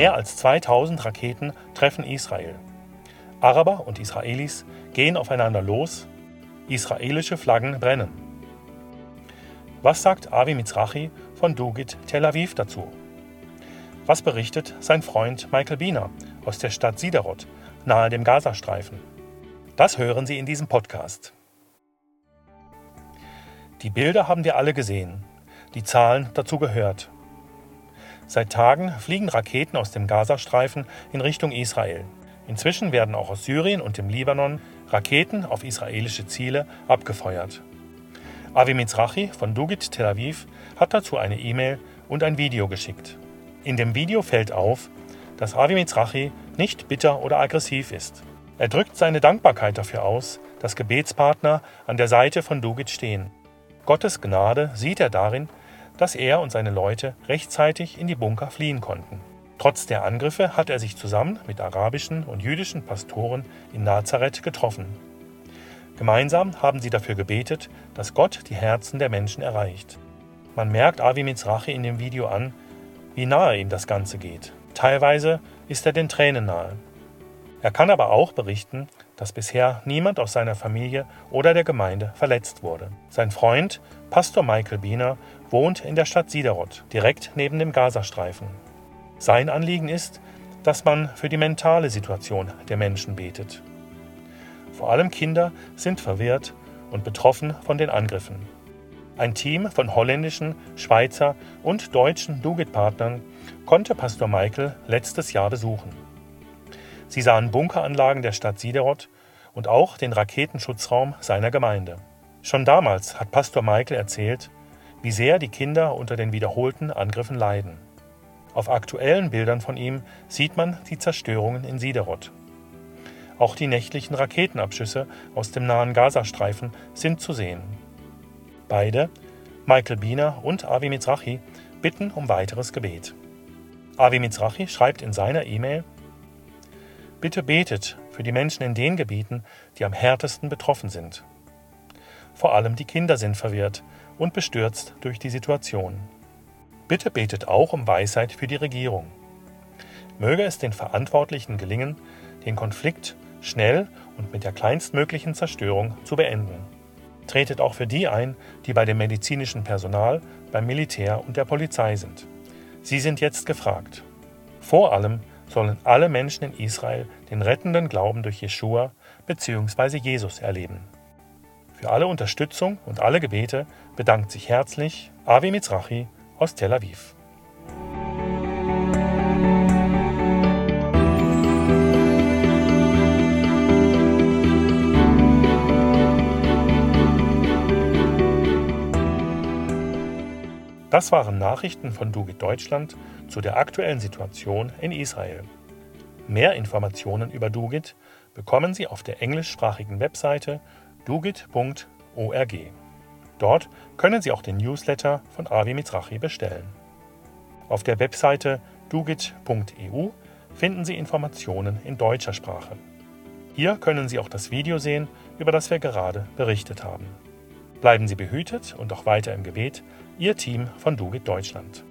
Mehr als 2000 Raketen treffen Israel. Araber und Israelis gehen aufeinander los, israelische Flaggen brennen. Was sagt Avi Mizrahi von Dugit Tel Aviv dazu? Was berichtet sein Freund Michael Biener aus der Stadt Siderot nahe dem Gazastreifen? Das hören Sie in diesem Podcast. Die Bilder haben wir alle gesehen, die Zahlen dazu gehört. Seit Tagen fliegen Raketen aus dem Gazastreifen in Richtung Israel. Inzwischen werden auch aus Syrien und dem Libanon Raketen auf israelische Ziele abgefeuert. Avi Mizrahi von Dugit Tel Aviv hat dazu eine E-Mail und ein Video geschickt. In dem Video fällt auf, dass Avi Mizrahi nicht bitter oder aggressiv ist. Er drückt seine Dankbarkeit dafür aus, dass Gebetspartner an der Seite von Dugit stehen. Gottes Gnade sieht er darin, dass er und seine Leute rechtzeitig in die Bunker fliehen konnten. Trotz der Angriffe hat er sich zusammen mit arabischen und jüdischen Pastoren in Nazareth getroffen. Gemeinsam haben sie dafür gebetet, dass Gott die Herzen der Menschen erreicht. Man merkt Avi Mizrahi in dem Video an, wie nahe ihm das Ganze geht. Teilweise ist er den Tränen nahe. Er kann aber auch berichten, dass bisher niemand aus seiner Familie oder der Gemeinde verletzt wurde. Sein Freund, Pastor Michael Biener, wohnt in der Stadt Siderot, direkt neben dem Gazastreifen. Sein Anliegen ist, dass man für die mentale Situation der Menschen betet. Vor allem Kinder sind verwirrt und betroffen von den Angriffen. Ein Team von holländischen, Schweizer und deutschen Dugit-Partnern konnte Pastor Michael letztes Jahr besuchen. Sie sahen Bunkeranlagen der Stadt Siderot und auch den Raketenschutzraum seiner Gemeinde. Schon damals hat Pastor Michael erzählt, wie sehr die Kinder unter den wiederholten Angriffen leiden. Auf aktuellen Bildern von ihm sieht man die Zerstörungen in Siderot. Auch die nächtlichen Raketenabschüsse aus dem nahen Gazastreifen sind zu sehen. Beide, Michael Biener und Avi Mizrahi, bitten um weiteres Gebet. Avi Mizrahi schreibt in seiner E-Mail: Bitte betet für die Menschen in den Gebieten, die am härtesten betroffen sind. Vor allem die Kinder sind verwirrt und bestürzt durch die Situation. Bitte betet auch um Weisheit für die Regierung. Möge es den Verantwortlichen gelingen, den Konflikt schnell und mit der kleinstmöglichen Zerstörung zu beenden. Tretet auch für die ein, die bei dem medizinischen Personal, beim Militär und der Polizei sind. Sie sind jetzt gefragt. Vor allem sollen alle Menschen in Israel den rettenden Glauben durch Jeschua bzw. Jesus erleben. Für alle Unterstützung und alle Gebete bedankt sich herzlich Avi Mizrahi aus Tel Aviv. Das waren Nachrichten von Dugit Deutschland zu der aktuellen Situation in Israel. Mehr Informationen über Dugit bekommen Sie auf der englischsprachigen Webseite dugit.org. Dort können Sie auch den Newsletter von Avi Mizrahi bestellen. Auf der Webseite dugit.eu finden Sie Informationen in deutscher Sprache. Hier können Sie auch das Video sehen, über das wir gerade berichtet haben. Bleiben Sie behütet und auch weiter im Gebet, Ihr Team von Dugit Deutschland.